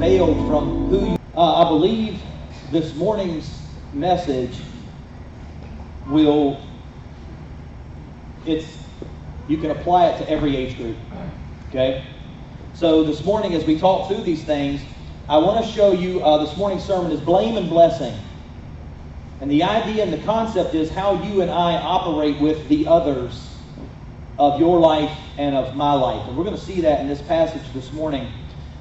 failed from who you uh, I believe this morning's message will it's you can apply it to every age group. Okay? So this morning as we talk through these things, I want to show you uh, this morning's sermon is blame and blessing. And the idea and the concept is how you and I operate with the others of your life and of my life. And we're going to see that in this passage this morning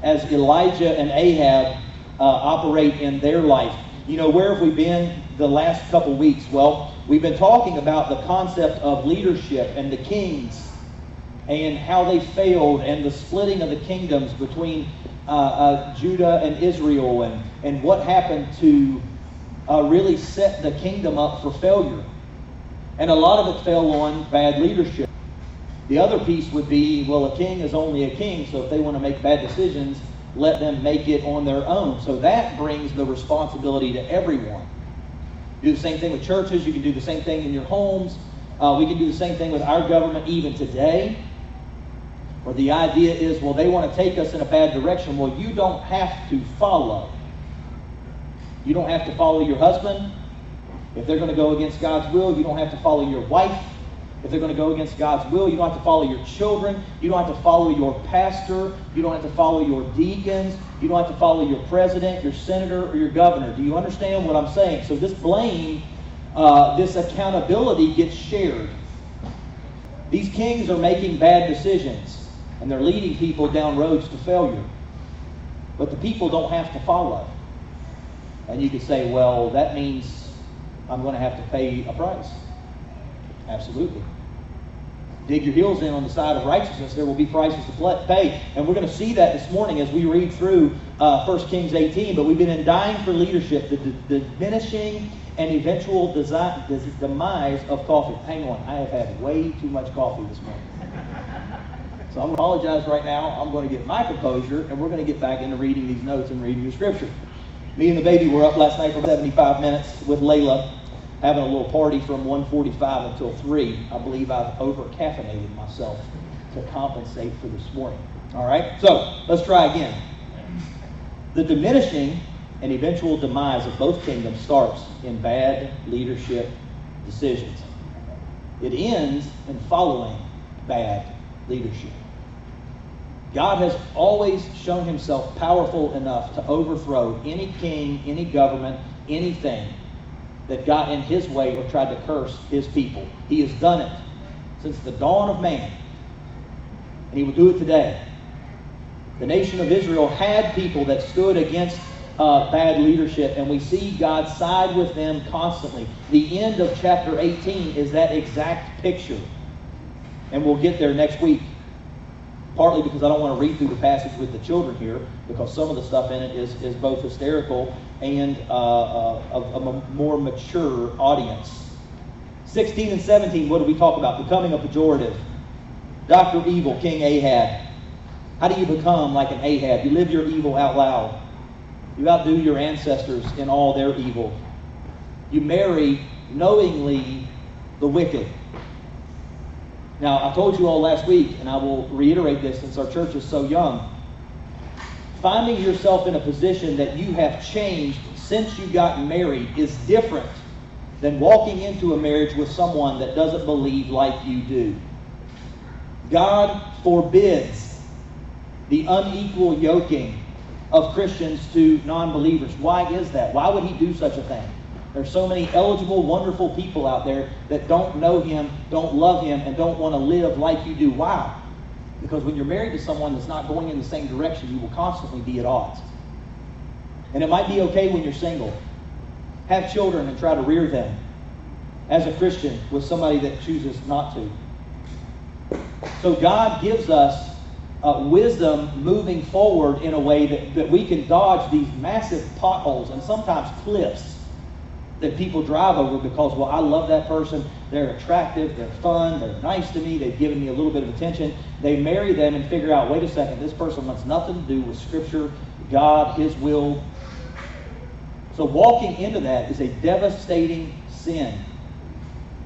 as Elijah and Ahab uh, operate in their life. You know, where have we been the last couple weeks? Well, we've been talking about the concept of leadership and the kings and how they failed and the splitting of the kingdoms between uh, uh, Judah and Israel and, and what happened to uh, really set the kingdom up for failure. And a lot of it fell on bad leadership. The other piece would be well, a king is only a king, so if they want to make bad decisions, let them make it on their own. So that brings the responsibility to everyone. Do the same thing with churches. You can do the same thing in your homes. Uh, we can do the same thing with our government even today. Where the idea is, well, they want to take us in a bad direction. Well, you don't have to follow. You don't have to follow your husband. If they're going to go against God's will, you don't have to follow your wife. If they're going to go against God's will, you don't have to follow your children. You don't have to follow your pastor. You don't have to follow your deacons. You don't have to follow your president, your senator, or your governor. Do you understand what I'm saying? So this blame, uh, this accountability gets shared. These kings are making bad decisions, and they're leading people down roads to failure. But the people don't have to follow. And you could say, well, that means I'm going to have to pay a price. Absolutely. Dig your heels in on the side of righteousness, there will be prices to pay. And we're going to see that this morning as we read through uh, 1 Kings 18. But we've been in dying for leadership, the, the diminishing and eventual desi- demise of coffee. Hang on, I have had way too much coffee this morning. So I'm going to apologize right now. I'm going to get my composure, and we're going to get back into reading these notes and reading the scripture. Me and the baby were up last night for 75 minutes with Layla having a little party from 1.45 until 3. I believe I've over-caffeinated myself to compensate for this morning. All right? So, let's try again. The diminishing and eventual demise of both kingdoms starts in bad leadership decisions. It ends in following bad leadership. God has always shown himself powerful enough to overthrow any king, any government, anything that got in his way or tried to curse his people. He has done it since the dawn of man. And he will do it today. The nation of Israel had people that stood against uh, bad leadership, and we see God side with them constantly. The end of chapter 18 is that exact picture. And we'll get there next week. Partly because I don't want to read through the passage with the children here, because some of the stuff in it is, is both hysterical and uh, uh, of, a more mature audience. 16 and 17, what do we talk about? Becoming a pejorative. Dr. Evil, King Ahab. How do you become like an Ahab? You live your evil out loud. You outdo your ancestors in all their evil. You marry knowingly the wicked. Now, I told you all last week, and I will reiterate this since our church is so young finding yourself in a position that you have changed since you got married is different than walking into a marriage with someone that doesn't believe like you do. God forbids the unequal yoking of Christians to non believers. Why is that? Why would He do such a thing? There's so many eligible, wonderful people out there that don't know Him, don't love Him, and don't want to live like you do. Why? Because when you're married to someone that's not going in the same direction, you will constantly be at odds. And it might be okay when you're single. Have children and try to rear them as a Christian with somebody that chooses not to. So God gives us uh, wisdom moving forward in a way that, that we can dodge these massive potholes and sometimes cliffs that people drive over because, well, I love that person. They're attractive, they're fun, they're nice to me, they've given me a little bit of attention. They marry them and figure out, wait a second, this person wants nothing to do with Scripture, God, His will. So walking into that is a devastating sin.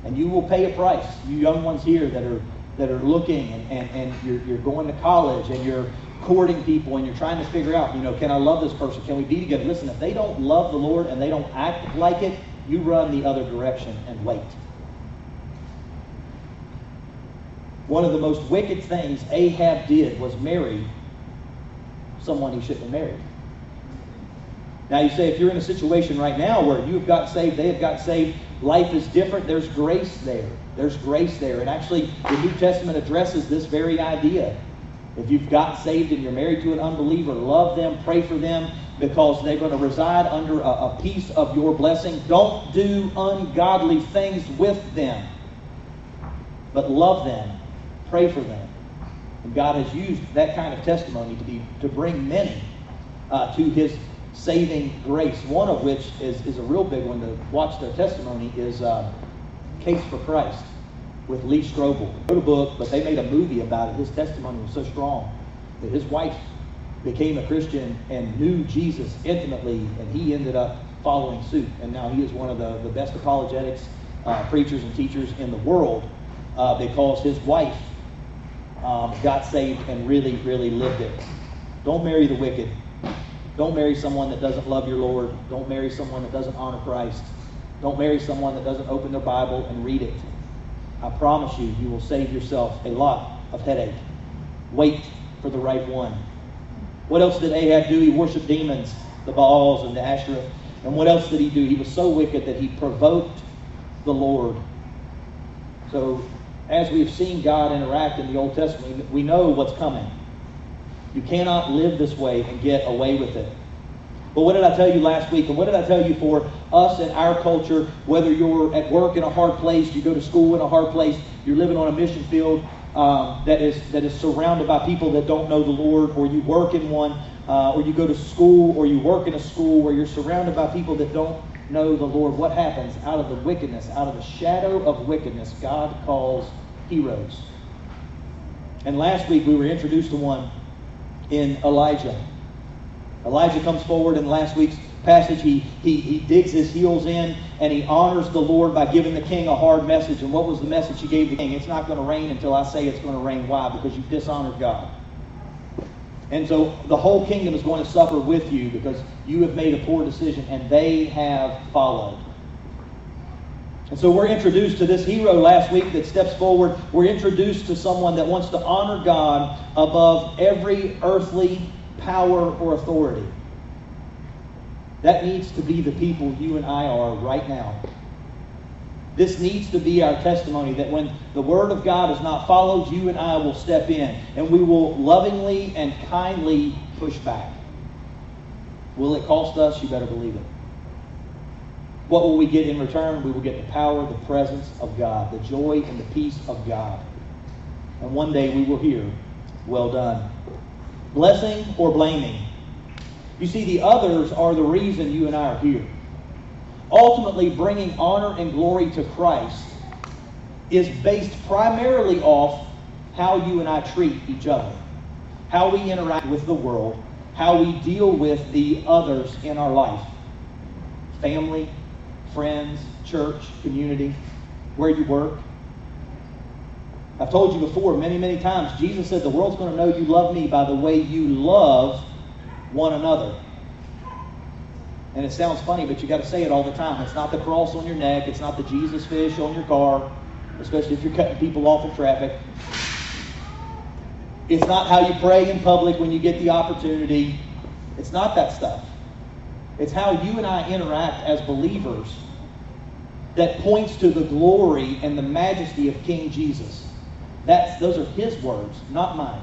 And you will pay a price. You young ones here that are that are looking and, and, and you're, you're going to college and you're courting people and you're trying to figure out, you know, can I love this person? Can we be together? Listen, if they don't love the Lord and they don't act like it, you run the other direction and wait. One of the most wicked things Ahab did was marry someone he shouldn't have married. Now you say if you're in a situation right now where you've got saved, they have got saved, life is different, there's grace there. There's grace there. And actually, the New Testament addresses this very idea. If you've got saved and you're married to an unbeliever, love them, pray for them, because they're going to reside under a, a piece of your blessing. Don't do ungodly things with them, but love them, pray for them. And God has used that kind of testimony to be to bring many uh, to His saving grace. One of which is, is a real big one to watch their testimony is uh, Case for Christ with Lee Strobel. Wrote a book, but they made a movie about it. His testimony was so strong that his wife became a Christian and knew Jesus intimately, and he ended up following suit. And now he is one of the, the best apologetics uh, preachers and teachers in the world uh, because his wife um, got saved and really, really lived it. Don't marry the wicked. Don't marry someone that doesn't love your Lord. Don't marry someone that doesn't honor Christ. Don't marry someone that doesn't open their Bible and read it. I promise you, you will save yourself a lot of headache. Wait for the right one. What else did Ahab do? He worshiped demons, the Baals and the Asherah. And what else did he do? He was so wicked that he provoked the Lord. So, as we've seen God interact in the Old Testament, we know what's coming. You cannot live this way and get away with it. But what did I tell you last week? And what did I tell you for us in our culture, whether you're at work in a hard place, you go to school in a hard place, you're living on a mission field um, that, is, that is surrounded by people that don't know the Lord, or you work in one, uh, or you go to school, or you work in a school where you're surrounded by people that don't know the Lord, what happens out of the wickedness, out of the shadow of wickedness, God calls heroes. And last week we were introduced to one in Elijah. Elijah comes forward in last week's passage. He, he, he digs his heels in and he honors the Lord by giving the king a hard message. And what was the message he gave the king? It's not going to rain until I say it's going to rain. Why? Because you've dishonored God. And so the whole kingdom is going to suffer with you because you have made a poor decision and they have followed. And so we're introduced to this hero last week that steps forward. We're introduced to someone that wants to honor God above every earthly power, or authority. That needs to be the people you and I are right now. This needs to be our testimony that when the Word of God is not followed, you and I will step in and we will lovingly and kindly push back. Will it cost us? You better believe it. What will we get in return? We will get the power, the presence of God, the joy and the peace of God. And one day we will hear, Well done blessing or blaming. You see, the others are the reason you and I are here. Ultimately, bringing honor and glory to Christ is based primarily off how you and I treat each other, how we interact with the world, how we deal with the others in our life family, friends, church, community, where you work. I've told you before many, many times, Jesus said the world's going to know you love me by the way you love one another. And it sounds funny, but you got to say it all the time. It's not the cross on your neck. It's not the Jesus fish on your car, especially if you're cutting people off in traffic. It's not how you pray in public when you get the opportunity. It's not that stuff. It's how you and I interact as believers that points to the glory and the majesty of King Jesus. That's, those are his words, not mine.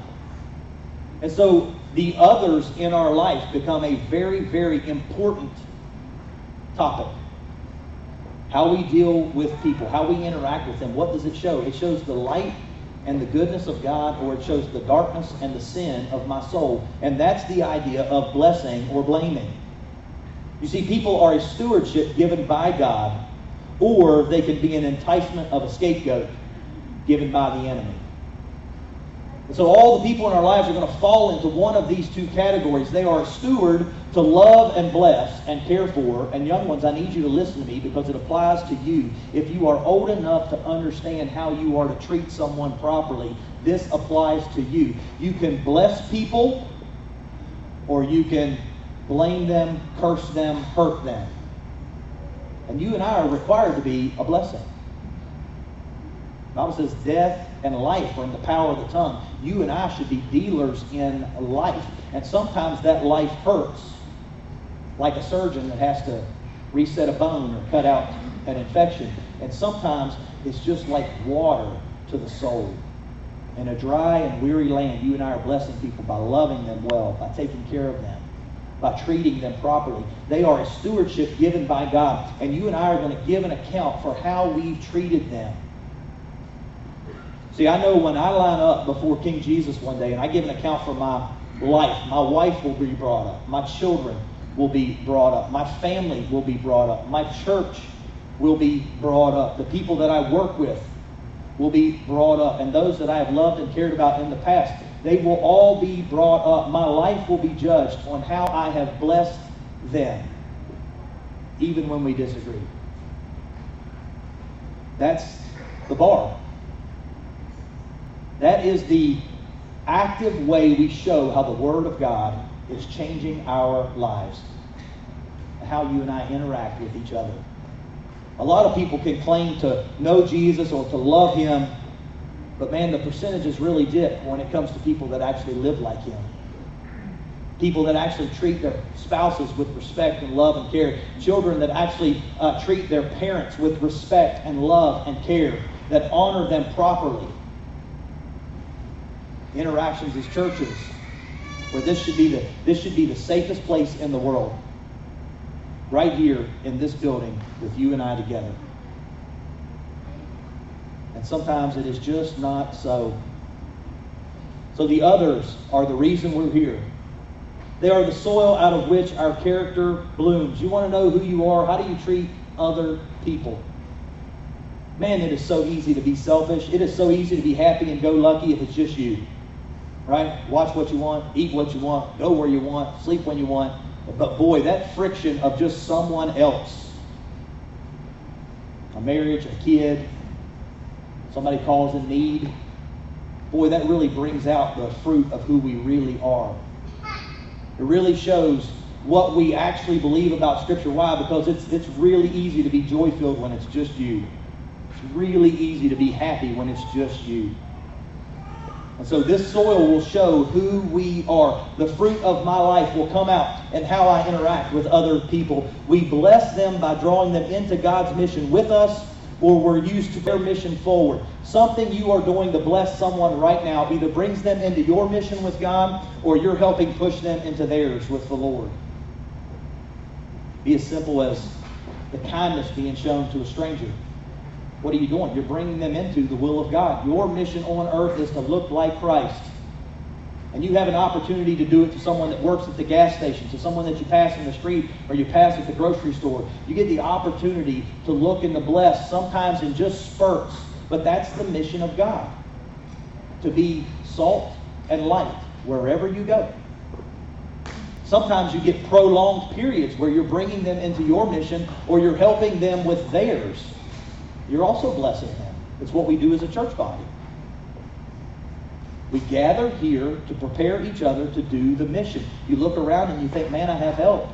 And so the others in our life become a very, very important topic. How we deal with people, how we interact with them. What does it show? It shows the light and the goodness of God, or it shows the darkness and the sin of my soul. And that's the idea of blessing or blaming. You see, people are a stewardship given by God, or they can be an enticement of a scapegoat given by the enemy. And so all the people in our lives are going to fall into one of these two categories. They are a steward to love and bless and care for. And young ones, I need you to listen to me because it applies to you. If you are old enough to understand how you are to treat someone properly, this applies to you. You can bless people or you can blame them, curse them, hurt them. And you and I are required to be a blessing. The Bible says death and life are in the power of the tongue. You and I should be dealers in life. And sometimes that life hurts, like a surgeon that has to reset a bone or cut out an infection. And sometimes it's just like water to the soul. In a dry and weary land, you and I are blessing people by loving them well, by taking care of them, by treating them properly. They are a stewardship given by God. And you and I are going to give an account for how we've treated them. See, I know when I line up before King Jesus one day and I give an account for my life, my wife will be brought up, my children will be brought up, my family will be brought up, my church will be brought up, the people that I work with will be brought up, and those that I have loved and cared about in the past, they will all be brought up. My life will be judged on how I have blessed them, even when we disagree. That's the bar. That is the active way we show how the Word of God is changing our lives, how you and I interact with each other. A lot of people can claim to know Jesus or to love Him, but man, the percentages really dip when it comes to people that actually live like Him. People that actually treat their spouses with respect and love and care. Children that actually uh, treat their parents with respect and love and care, that honor them properly interactions as churches, where this should be the this should be the safest place in the world. Right here in this building with you and I together. And sometimes it is just not so. So the others are the reason we're here. They are the soil out of which our character blooms. You want to know who you are? How do you treat other people? Man, it is so easy to be selfish. It is so easy to be happy and go lucky if it's just you right? Watch what you want, eat what you want, go where you want, sleep when you want. But boy, that friction of just someone else, a marriage, a kid, somebody calls in need, boy, that really brings out the fruit of who we really are. It really shows what we actually believe about Scripture. Why? Because it's, it's really easy to be joy filled when it's just you. It's really easy to be happy when it's just you. And so this soil will show who we are. The fruit of my life will come out and how I interact with other people. We bless them by drawing them into God's mission with us, or we're used to their mission forward. Something you are doing to bless someone right now either brings them into your mission with God, or you're helping push them into theirs with the Lord. Be as simple as the kindness being shown to a stranger what are you doing? You're bringing them into the will of God. Your mission on earth is to look like Christ. And you have an opportunity to do it to someone that works at the gas station, to someone that you pass in the street or you pass at the grocery store. You get the opportunity to look and to bless, sometimes in just spurts. But that's the mission of God to be salt and light wherever you go. Sometimes you get prolonged periods where you're bringing them into your mission or you're helping them with theirs you're also blessing them. It's what we do as a church body. We gather here to prepare each other to do the mission. You look around and you think, man, I have help.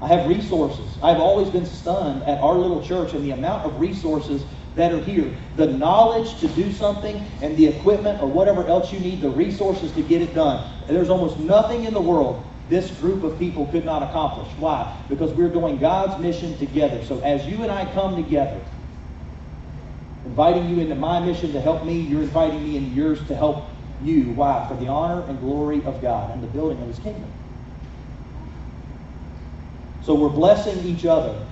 I have resources. I've always been stunned at our little church and the amount of resources that are here. The knowledge to do something and the equipment or whatever else you need, the resources to get it done. And there's almost nothing in the world this group of people could not accomplish. Why? Because we're doing God's mission together. So as you and I come together, inviting you into my mission to help me. You're inviting me into yours to help you. Why? For the honor and glory of God and the building of his kingdom. So we're blessing each other,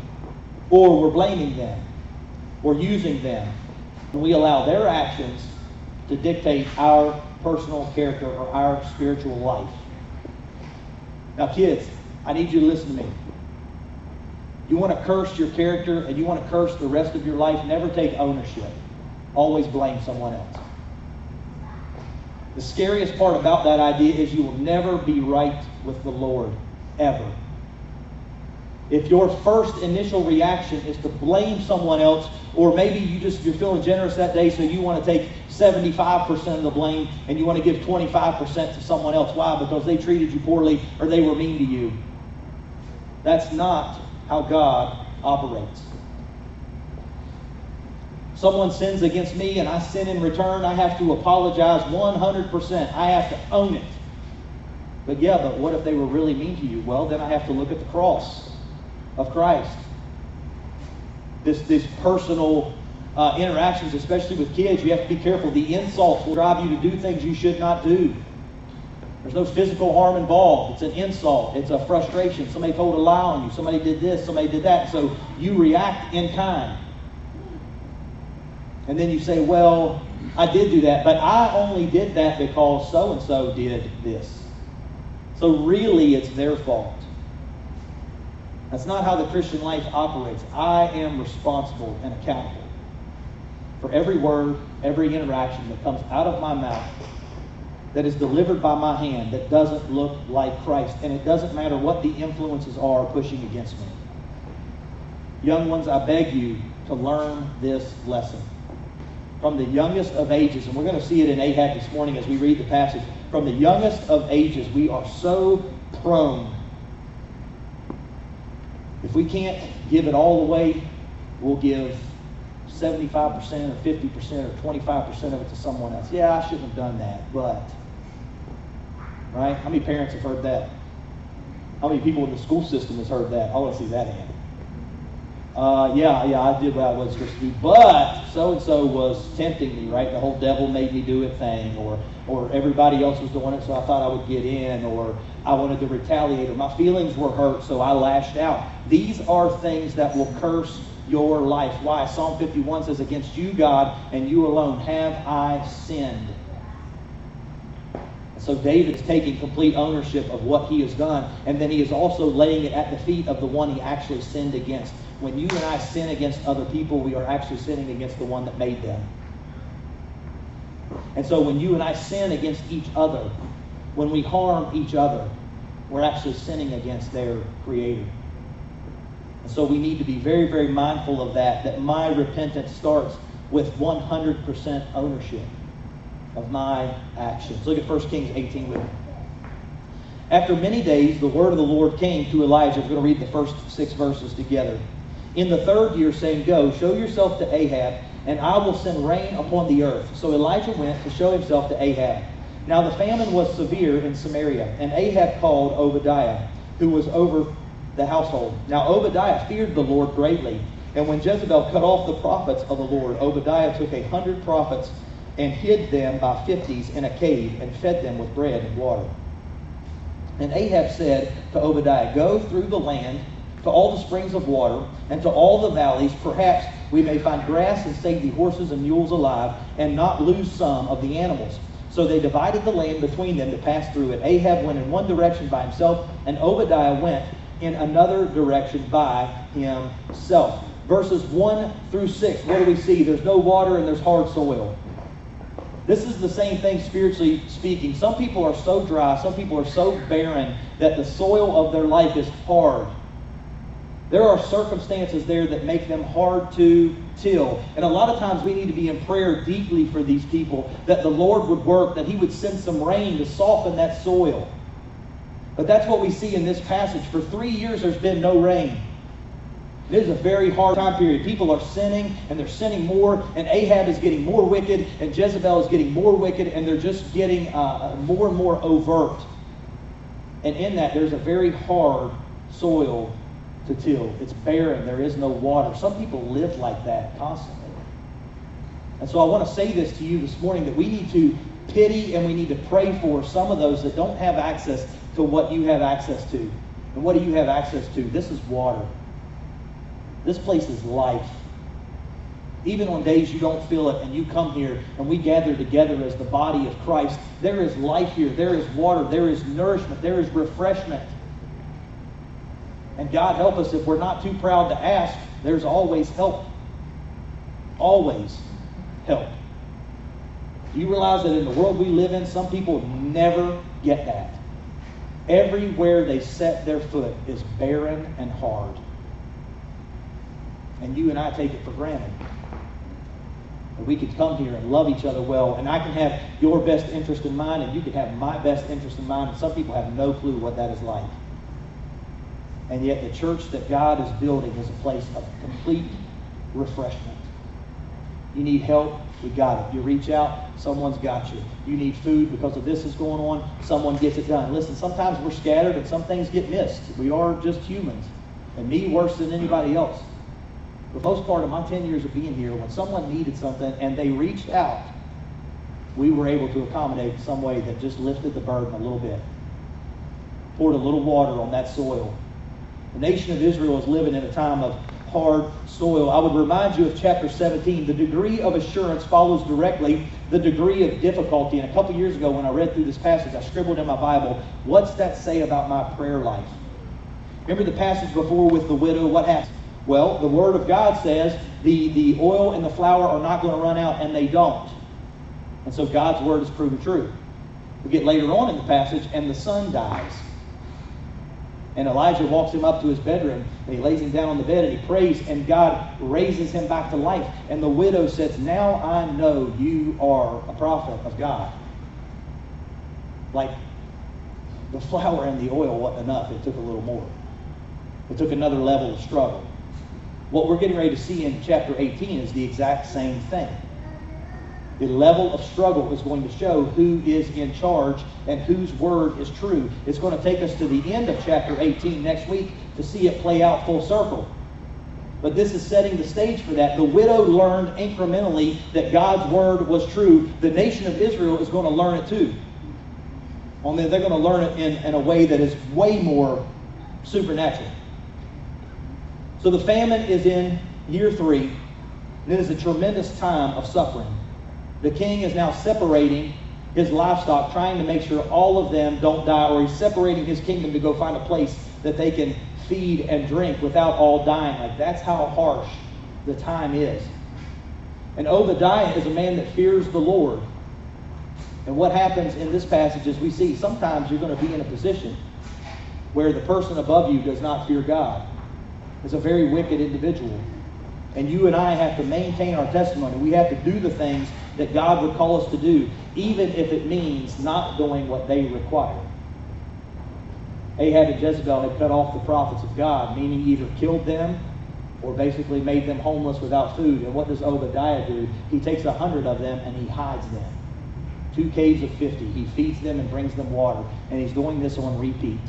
or we're blaming them, or using them. And we allow their actions to dictate our personal character or our spiritual life. Now, kids, I need you to listen to me. You want to curse your character and you want to curse the rest of your life, never take ownership. Always blame someone else. The scariest part about that idea is you will never be right with the Lord, ever. If your first initial reaction is to blame someone else, or maybe you just you're feeling generous that day, so you want to take 75% of the blame and you want to give 25% to someone else. Why? Because they treated you poorly or they were mean to you. That's not how God operates. Someone sins against me and I sin in return, I have to apologize 100%. I have to own it. But yeah, but what if they were really mean to you? Well, then I have to look at the cross of Christ. This, this personal uh, interactions, especially with kids, you have to be careful. The insults will drive you to do things you should not do. There's no physical harm involved. It's an insult. It's a frustration. Somebody told a lie on you. Somebody did this. Somebody did that. So you react in kind. And then you say, well, I did do that, but I only did that because so and so did this. So really, it's their fault. That's not how the Christian life operates. I am responsible and accountable for every word, every interaction that comes out of my mouth that is delivered by my hand that doesn't look like Christ. And it doesn't matter what the influences are pushing against me. Young ones, I beg you to learn this lesson from the youngest of ages, and we're going to see it in Ahab this morning as we read the passage. From the youngest of ages, we are so prone. If we can't give it all away, we'll give 75% or 50% or 25% of it to someone else. Yeah, I shouldn't have done that, but. Right? How many parents have heard that? How many people in the school system has heard that? I want to see that hand uh, yeah, yeah, I did what I was supposed to do, but so and so was tempting me, right? The whole devil made me do it thing, or or everybody else was doing it, so I thought I would get in, or I wanted to retaliate, or my feelings were hurt, so I lashed out. These are things that will curse your life. Why? Psalm 51 says, Against you, God, and you alone have I sinned. So David is taking complete ownership of what he has done, and then he is also laying it at the feet of the one he actually sinned against when you and I sin against other people, we are actually sinning against the one that made them. And so when you and I sin against each other, when we harm each other, we're actually sinning against their creator. And so we need to be very, very mindful of that, that my repentance starts with 100% ownership of my actions. Look at 1 Kings 18 with me. After many days, the word of the Lord came to Elijah. We're going to read the first six verses together in the third year, saying, Go, show yourself to Ahab, and I will send rain upon the earth. So Elijah went to show himself to Ahab. Now the famine was severe in Samaria, and Ahab called Obadiah, who was over the household. Now Obadiah feared the Lord greatly. And when Jezebel cut off the prophets of the Lord, Obadiah took a hundred prophets and hid them by fifties in a cave and fed them with bread and water. And Ahab said to Obadiah, Go through the land to all the springs of water, and to all the valleys. Perhaps we may find grass and save the horses and mules alive, and not lose some of the animals. So they divided the land between them to pass through it. Ahab went in one direction by himself, and Obadiah went in another direction by himself. Verses 1 through 6, what do we see? There's no water and there's hard soil. This is the same thing spiritually speaking. Some people are so dry, some people are so barren that the soil of their life is hard. There are circumstances there that make them hard to till. And a lot of times we need to be in prayer deeply for these people that the Lord would work, that He would send some rain to soften that soil. But that's what we see in this passage. For three years, there's been no rain. It is a very hard time period. People are sinning, and they're sinning more, and Ahab is getting more wicked, and Jezebel is getting more wicked, and they're just getting uh, more and more overt. And in that, there's a very hard soil to till. It's barren. There is no water. Some people live like that constantly. And so I want to say this to you this morning that we need to pity and we need to pray for some of those that don't have access to what you have access to. And what do you have access to? This is water. This place is life. Even on days you don't feel it and you come here and we gather together as the body of Christ, there is life here. There is water. There is nourishment. There is refreshment. And God help us if we're not too proud to ask, there's always help. Always help. Do you realize that in the world we live in, some people never get that? Everywhere they set their foot is barren and hard. And you and I take it for granted. And we could come here and love each other well, and I can have your best interest in mind, and you can have my best interest in mind, and some people have no clue what that is like. And yet, the church that God is building is a place of complete refreshment. You need help, we got it. You reach out, someone's got you. You need food because of this is going on, someone gets it done. Listen, sometimes we're scattered and some things get missed. We are just humans. And me worse than anybody else. For the most part of my 10 years of being here, when someone needed something and they reached out, we were able to accommodate in some way that just lifted the burden a little bit. Poured a little water on that soil. The nation of Israel is living in a time of hard soil. I would remind you of chapter 17. The degree of assurance follows directly the degree of difficulty. And a couple years ago, when I read through this passage, I scribbled in my Bible, what's that say about my prayer life? Remember the passage before with the widow? What happened? Well, the Word of God says the, the oil and the flour are not going to run out, and they don't. And so God's Word is proven true. We get later on in the passage, and the son dies. And Elijah walks him up to his bedroom, and he lays him down on the bed, and he prays, and God raises him back to life. And the widow says, Now I know you are a prophet of God. Like the flour and the oil wasn't enough, it took a little more. It took another level of struggle. What we're getting ready to see in chapter 18 is the exact same thing. The level of struggle is going to show who is in charge and whose word is true. It's going to take us to the end of chapter 18 next week to see it play out full circle. But this is setting the stage for that. The widow learned incrementally that God's word was true. The nation of Israel is going to learn it too. Only they're going to learn it in, in a way that is way more supernatural. So the famine is in year three, and it is a tremendous time of suffering. The king is now separating his livestock, trying to make sure all of them don't die, or he's separating his kingdom to go find a place that they can feed and drink without all dying. Like that's how harsh the time is. And Obadiah is a man that fears the Lord. And what happens in this passage is we see sometimes you're going to be in a position where the person above you does not fear God. It's a very wicked individual. And you and I have to maintain our testimony. We have to do the things that God would call us to do, even if it means not doing what they require. Ahab and Jezebel had cut off the prophets of God, meaning either killed them or basically made them homeless without food. And what does Obadiah do? He takes a hundred of them and he hides them. Two caves of 50. He feeds them and brings them water. And he's doing this on repeat.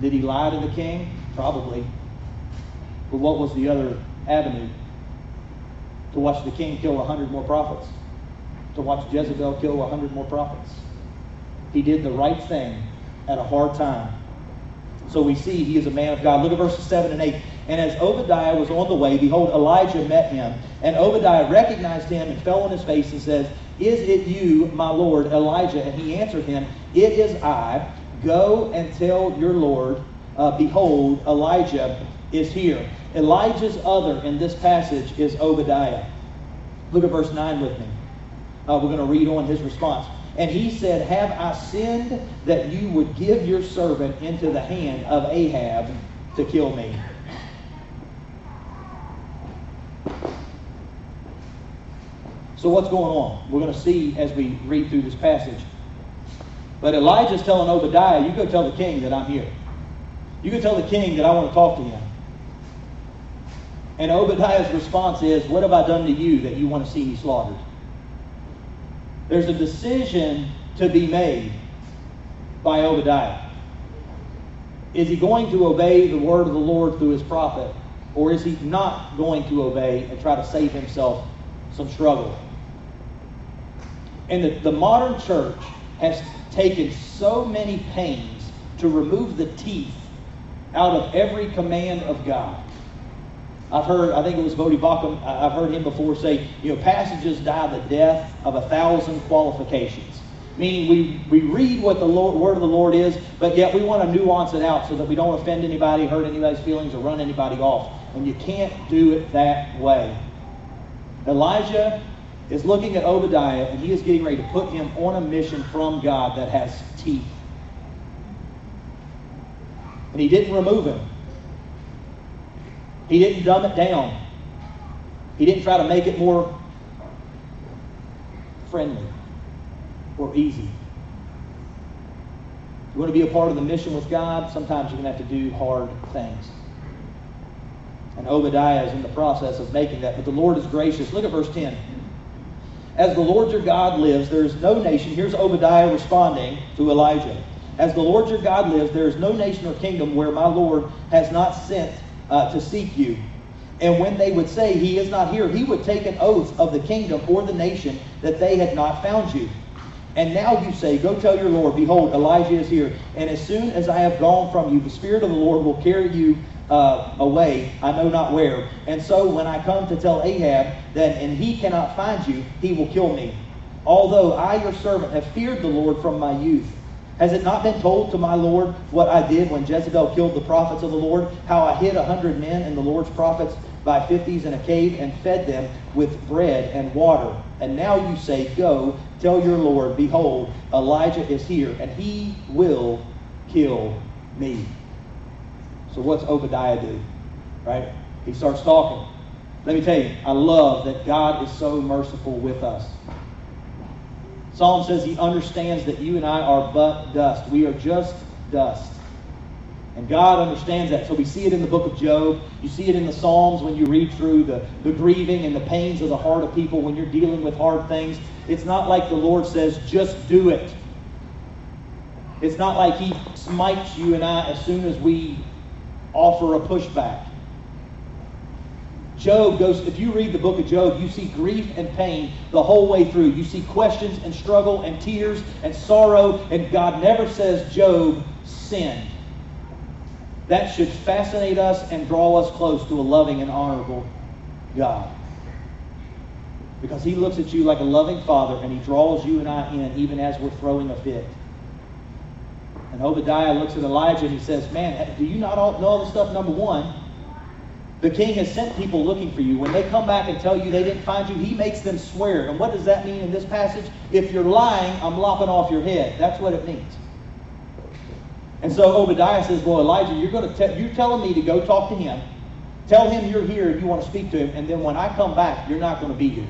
Did he lie to the king? Probably. But what was the other avenue? To watch the king kill a hundred more prophets. To watch Jezebel kill a hundred more prophets. He did the right thing at a hard time. So we see he is a man of God. Look at verses 7 and 8. And as Obadiah was on the way, behold, Elijah met him. And Obadiah recognized him and fell on his face and says, Is it you, my Lord, Elijah? And he answered him, It is I. Go and tell your Lord, uh, Behold, Elijah is here. Elijah's other in this passage is Obadiah. Look at verse 9 with me. Uh, we're going to read on his response. And he said, Have I sinned that you would give your servant into the hand of Ahab to kill me? So what's going on? We're going to see as we read through this passage. But Elijah's telling Obadiah, you go tell the king that I'm here. You go tell the king that I want to talk to him. And Obadiah's response is, What have I done to you that you want to see me slaughtered? There's a decision to be made by Obadiah. Is he going to obey the word of the Lord through his prophet? Or is he not going to obey and try to save himself some struggle? And the, the modern church has taken so many pains to remove the teeth out of every command of God. I've heard, I think it was Voddie Baucham, I've heard him before say, you know, passages die the death of a thousand qualifications. Meaning we, we read what the Lord, word of the Lord is, but yet we want to nuance it out so that we don't offend anybody, hurt anybody's feelings, or run anybody off. And you can't do it that way. Elijah is looking at Obadiah, and he is getting ready to put him on a mission from God that has teeth. And he didn't remove him. He didn't dumb it down. He didn't try to make it more friendly or easy. You want to be a part of the mission with God? Sometimes you're going to have to do hard things. And Obadiah is in the process of making that. But the Lord is gracious. Look at verse 10. As the Lord your God lives, there is no nation. Here's Obadiah responding to Elijah. As the Lord your God lives, there is no nation or kingdom where my Lord has not sent uh, to seek you. And when they would say, He is not here, he would take an oath of the kingdom or the nation that they had not found you. And now you say, Go tell your Lord, behold, Elijah is here. And as soon as I have gone from you, the Spirit of the Lord will carry you uh, away, I know not where. And so when I come to tell Ahab that, and he cannot find you, he will kill me. Although I, your servant, have feared the Lord from my youth. Has it not been told to my Lord what I did when Jezebel killed the prophets of the Lord? How I hid a hundred men and the Lord's prophets by fifties in a cave and fed them with bread and water. And now you say, Go, tell your Lord, behold, Elijah is here, and he will kill me. So what's Obadiah do? Right? He starts talking. Let me tell you, I love that God is so merciful with us. Psalm says he understands that you and I are but dust. We are just dust. And God understands that. So we see it in the book of Job. You see it in the Psalms when you read through the, the grieving and the pains of the heart of people when you're dealing with hard things. It's not like the Lord says, just do it. It's not like he smites you and I as soon as we offer a pushback. Job goes, if you read the book of Job, you see grief and pain the whole way through. You see questions and struggle and tears and sorrow, and God never says Job sinned. That should fascinate us and draw us close to a loving and honorable God. Because he looks at you like a loving father and he draws you and I in even as we're throwing a fit. And Obadiah looks at Elijah and he says, Man, do you not all know all the stuff? Number one, the king has sent people looking for you. When they come back and tell you they didn't find you, he makes them swear. And what does that mean in this passage? If you're lying, I'm lopping off your head. That's what it means. And so Obadiah says, Well, Elijah, you're going to you're telling me to go talk to him. Tell him you're here and you want to speak to him, and then when I come back, you're not going to be here.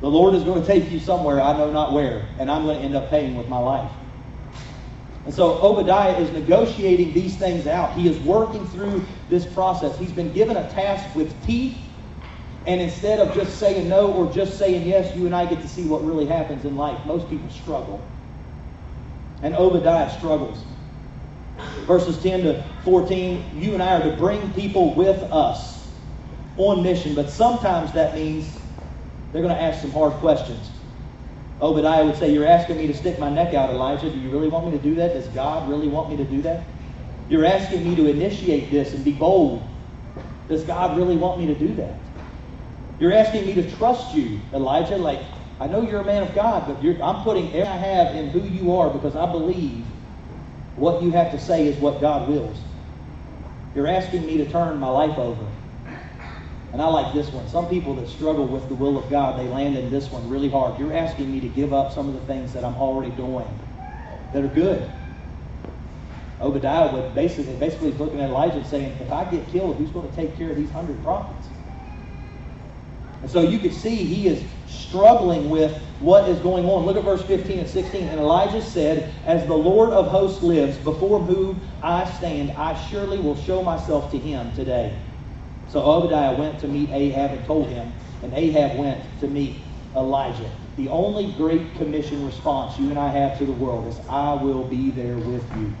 The Lord is going to take you somewhere, I know not where, and I'm going to end up paying with my life. And so Obadiah is negotiating these things out. He is working through this process. He's been given a task with teeth, and instead of just saying no or just saying yes, you and I get to see what really happens in life. Most people struggle. And Obadiah struggles. Verses 10 to 14, you and I are to bring people with us on mission, but sometimes that means they're going to ask some hard questions. Obadiah would say, You're asking me to stick my neck out, Elijah. Do you really want me to do that? Does God really want me to do that? You're asking me to initiate this and be bold. Does God really want me to do that? You're asking me to trust you, Elijah. Like, I know you're a man of God, but I'm putting everything I have in who you are because I believe what you have to say is what God wills. You're asking me to turn my life over. And I like this one. Some people that struggle with the will of God, they land in this one really hard. You're asking me to give up some of the things that I'm already doing that are good. Obadiah would basically, basically is looking at Elijah and saying, if I get killed, who's going to take care of these hundred prophets? And so you can see he is struggling with what is going on. Look at verse 15 and 16. And Elijah said, As the Lord of hosts lives, before whom I stand, I surely will show myself to him today. So Obadiah went to meet Ahab and told him, and Ahab went to meet Elijah. The only great commission response you and I have to the world is, I will be there with you.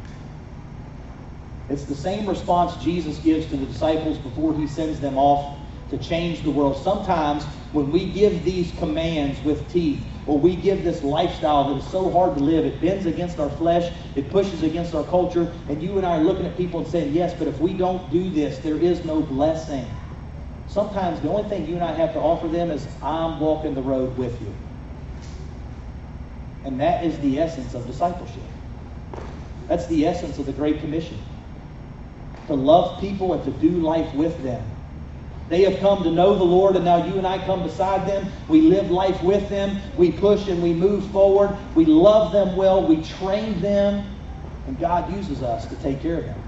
It's the same response Jesus gives to the disciples before he sends them off to change the world. Sometimes when we give these commands with teeth, or we give this lifestyle that is so hard to live, it bends against our flesh, it pushes against our culture, and you and I are looking at people and saying, yes, but if we don't do this, there is no blessing. Sometimes the only thing you and I have to offer them is, I'm walking the road with you. And that is the essence of discipleship. That's the essence of the Great Commission. To love people and to do life with them. They have come to know the Lord, and now you and I come beside them. We live life with them. We push and we move forward. We love them well. We train them. And God uses us to take care of them.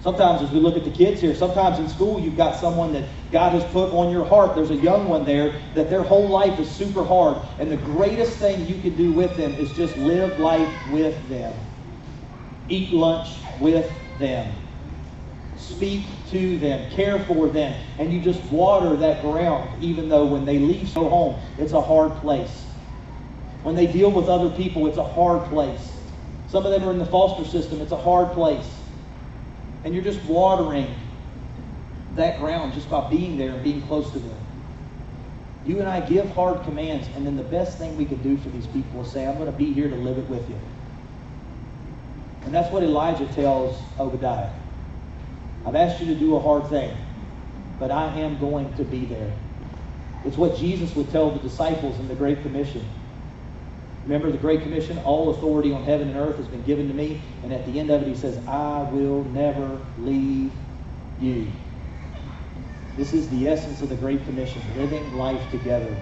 Sometimes, as we look at the kids here, sometimes in school you've got someone that God has put on your heart. There's a young one there that their whole life is super hard. And the greatest thing you can do with them is just live life with them, eat lunch with them, speak to them, care for them. And you just water that ground, even though when they leave go home, it's a hard place. When they deal with other people, it's a hard place. Some of them are in the foster system, it's a hard place and you're just watering that ground just by being there and being close to them. You and I give hard commands, and then the best thing we can do for these people is say, I'm going to be here to live it with you. And that's what Elijah tells Obadiah. I've asked you to do a hard thing, but I am going to be there. It's what Jesus would tell the disciples in the Great Commission. Remember the Great Commission? All authority on heaven and earth has been given to me. And at the end of it, he says, I will never leave you. This is the essence of the Great Commission living life together,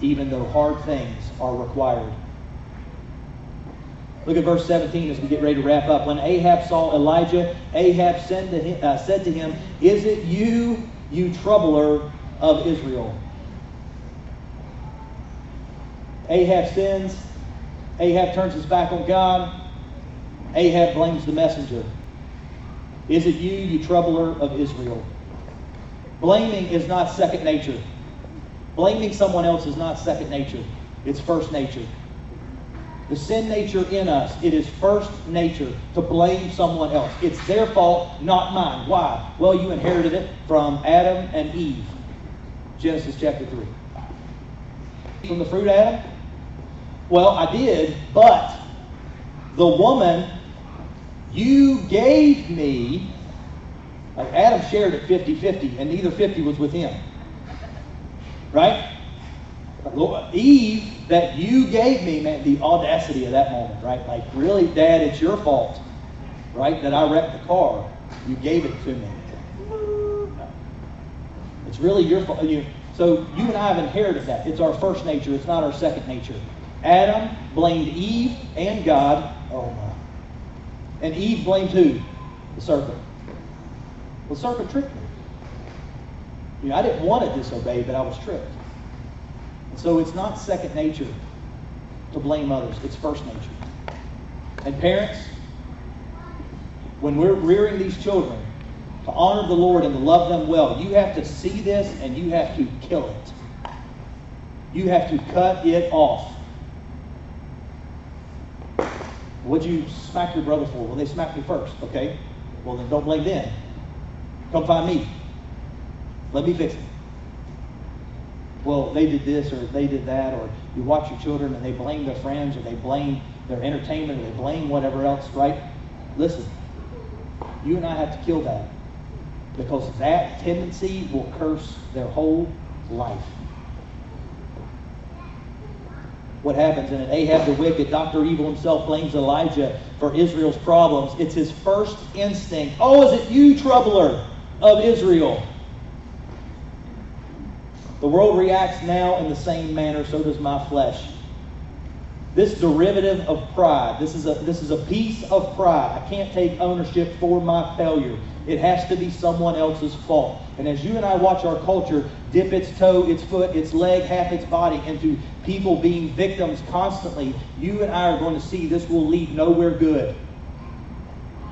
even though hard things are required. Look at verse 17 as we get ready to wrap up. When Ahab saw Elijah, Ahab said to him, uh, said to him Is it you, you troubler of Israel? Ahab sins. Ahab turns his back on God. Ahab blames the messenger. Is it you, you troubler of Israel? Blaming is not second nature. Blaming someone else is not second nature. It's first nature. The sin nature in us, it is first nature to blame someone else. It's their fault, not mine. Why? Well, you inherited it from Adam and Eve. Genesis chapter 3. From the fruit, Adam? Well, I did, but the woman you gave me, like Adam shared it 50 50, and neither 50 was with him. Right? Eve, that you gave me, the audacity of that moment, right? Like, really, Dad, it's your fault, right? That I wrecked the car. You gave it to me. It's really your fault. You, so you and I have inherited that. It's our first nature. It's not our second nature. Adam blamed Eve and God. Oh my. And Eve blamed who? The serpent. The serpent tricked me. You know, I didn't want to disobey, but I was tricked. So it's not second nature to blame others. It's first nature. And parents, when we're rearing these children, to honor the Lord and to love them well, you have to see this and you have to kill it. You have to cut it off. What'd you smack your brother for? Well, they smacked me first. Okay. Well, then don't blame them. Come find me. Let me fix it. Well, they did this or they did that, or you watch your children and they blame their friends or they blame their entertainment or they blame whatever else, right? Listen, you and I have to kill that because that tendency will curse their whole life what happens in. Ahab the wicked, Dr. Evil himself blames Elijah for Israel's problems. It's his first instinct. Oh, is it you, troubler of Israel? The world reacts now in the same manner, so does my flesh. This derivative of pride, this is a this is a piece of pride. I can't take ownership for my failure. It has to be someone else's fault. And as you and I watch our culture dip its toe, its foot, its leg, half its body into people being victims constantly, you and I are going to see this will lead nowhere good.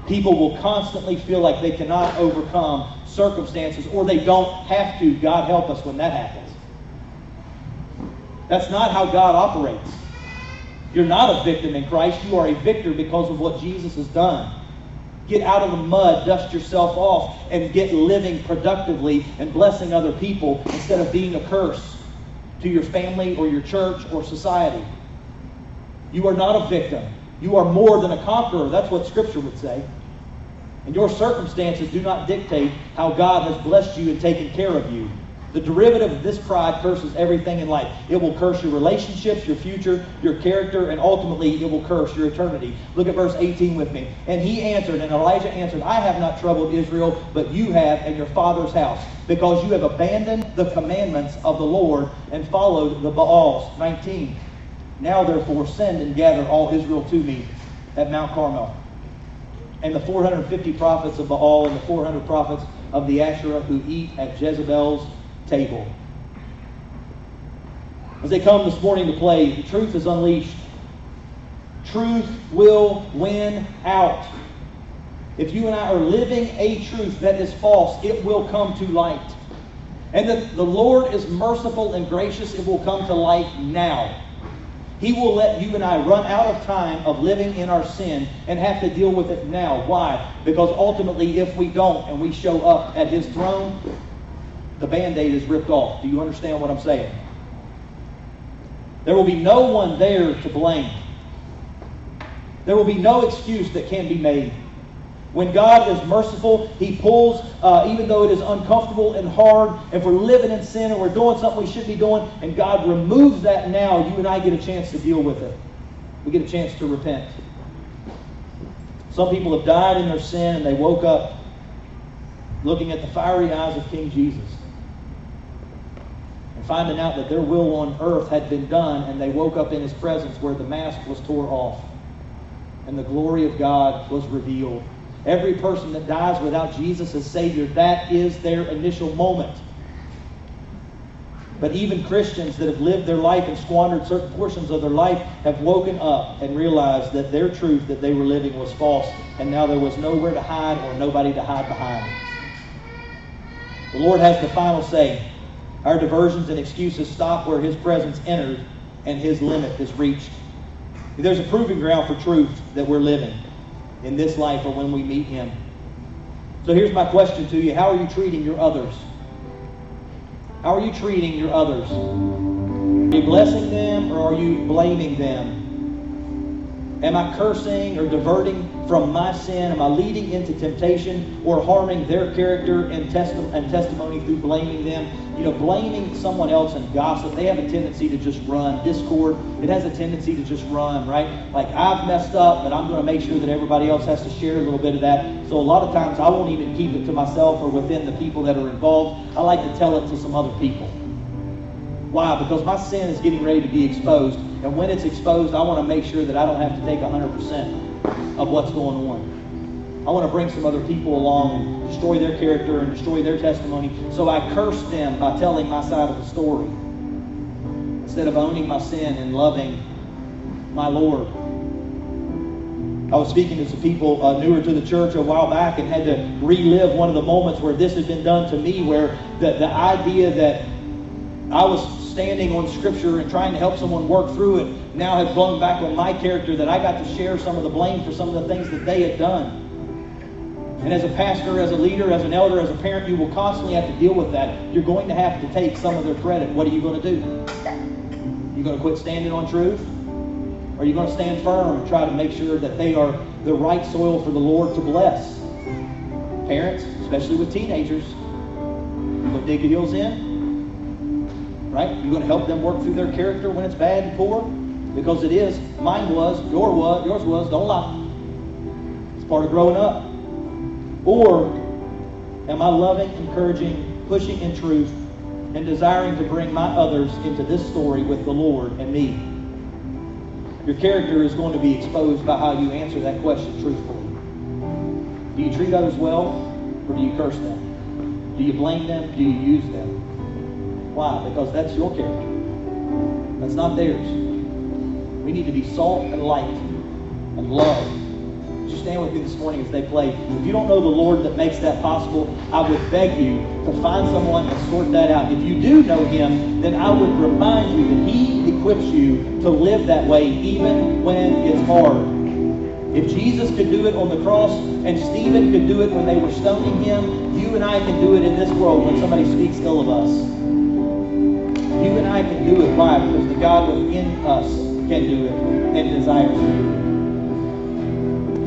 People will constantly feel like they cannot overcome circumstances or they don't have to. God help us when that happens. That's not how God operates. You're not a victim in Christ. You are a victor because of what Jesus has done. Get out of the mud, dust yourself off, and get living productively and blessing other people instead of being a curse to your family or your church or society. You are not a victim. You are more than a conqueror. That's what Scripture would say. And your circumstances do not dictate how God has blessed you and taken care of you. The derivative of this pride curses everything in life. It will curse your relationships, your future, your character, and ultimately it will curse your eternity. Look at verse 18 with me. And he answered, and Elijah answered, I have not troubled Israel, but you have and your father's house, because you have abandoned the commandments of the Lord and followed the Baals. 19. Now therefore send and gather all Israel to me at Mount Carmel and the 450 prophets of Baal and the 400 prophets of the Asherah who eat at Jezebel's table. As they come this morning to play, the truth is unleashed. Truth will win out. If you and I are living a truth that is false, it will come to light. And the, the Lord is merciful and gracious, it will come to light now. He will let you and I run out of time of living in our sin and have to deal with it now. Why? Because ultimately, if we don't and we show up at His throne, the band aid is ripped off. Do you understand what I'm saying? There will be no one there to blame. There will be no excuse that can be made. When God is merciful, He pulls, uh, even though it is uncomfortable and hard, if we're living in sin and we're doing something we shouldn't be doing, and God removes that now, you and I get a chance to deal with it. We get a chance to repent. Some people have died in their sin and they woke up looking at the fiery eyes of King Jesus and finding out that their will on earth had been done, and they woke up in His presence where the mask was tore off and the glory of God was revealed. Every person that dies without Jesus as Savior, that is their initial moment. But even Christians that have lived their life and squandered certain portions of their life have woken up and realized that their truth that they were living was false, and now there was nowhere to hide or nobody to hide behind. The Lord has the final say. Our diversions and excuses stop where His presence entered and His limit is reached. There's a proving ground for truth that we're living in this life or when we meet Him. So here's my question to you How are you treating your others? How are you treating your others? Are you blessing them or are you blaming them? Am I cursing or diverting from my sin? Am I leading into temptation or harming their character and, testi- and testimony through blaming them? You know, blaming someone else and gossip, they have a tendency to just run. Discord, it has a tendency to just run, right? Like, I've messed up, but I'm going to make sure that everybody else has to share a little bit of that. So a lot of times I won't even keep it to myself or within the people that are involved. I like to tell it to some other people. Why? Because my sin is getting ready to be exposed. And when it's exposed, I want to make sure that I don't have to take 100% of what's going on. I want to bring some other people along and destroy their character and destroy their testimony. So I curse them by telling my side of the story instead of owning my sin and loving my Lord. I was speaking to some people uh, newer to the church a while back and had to relive one of the moments where this had been done to me, where the, the idea that I was standing on Scripture and trying to help someone work through it now have blown back on my character that I got to share some of the blame for some of the things that they had done. And as a pastor, as a leader, as an elder, as a parent, you will constantly have to deal with that. You're going to have to take some of their credit. What are you going to do? You going to quit standing on truth? Or are you going to stand firm and try to make sure that they are the right soil for the Lord to bless? Parents, especially with teenagers, you going to dig your heels in? Right? You're going to help them work through their character when it's bad and poor? Because it is. Mine was. Your was. Yours was. Don't lie. It's part of growing up. Or am I loving, encouraging, pushing in truth, and desiring to bring my others into this story with the Lord and me? Your character is going to be exposed by how you answer that question truthfully. Do you treat others well, or do you curse them? Do you blame them? Do you use them? Why? Because that's your character. That's not theirs. We need to be salt and light and love. Would you stand with me this morning as they play? If you don't know the Lord that makes that possible, I would beg you to find someone and sort that out. If you do know Him, then I would remind you that He equips you to live that way even when it's hard. If Jesus could do it on the cross and Stephen could do it when they were stoning him, you and I can do it in this world when somebody speaks ill of us. You and I can do it. Why? Because the God within us can do it and desires to do it.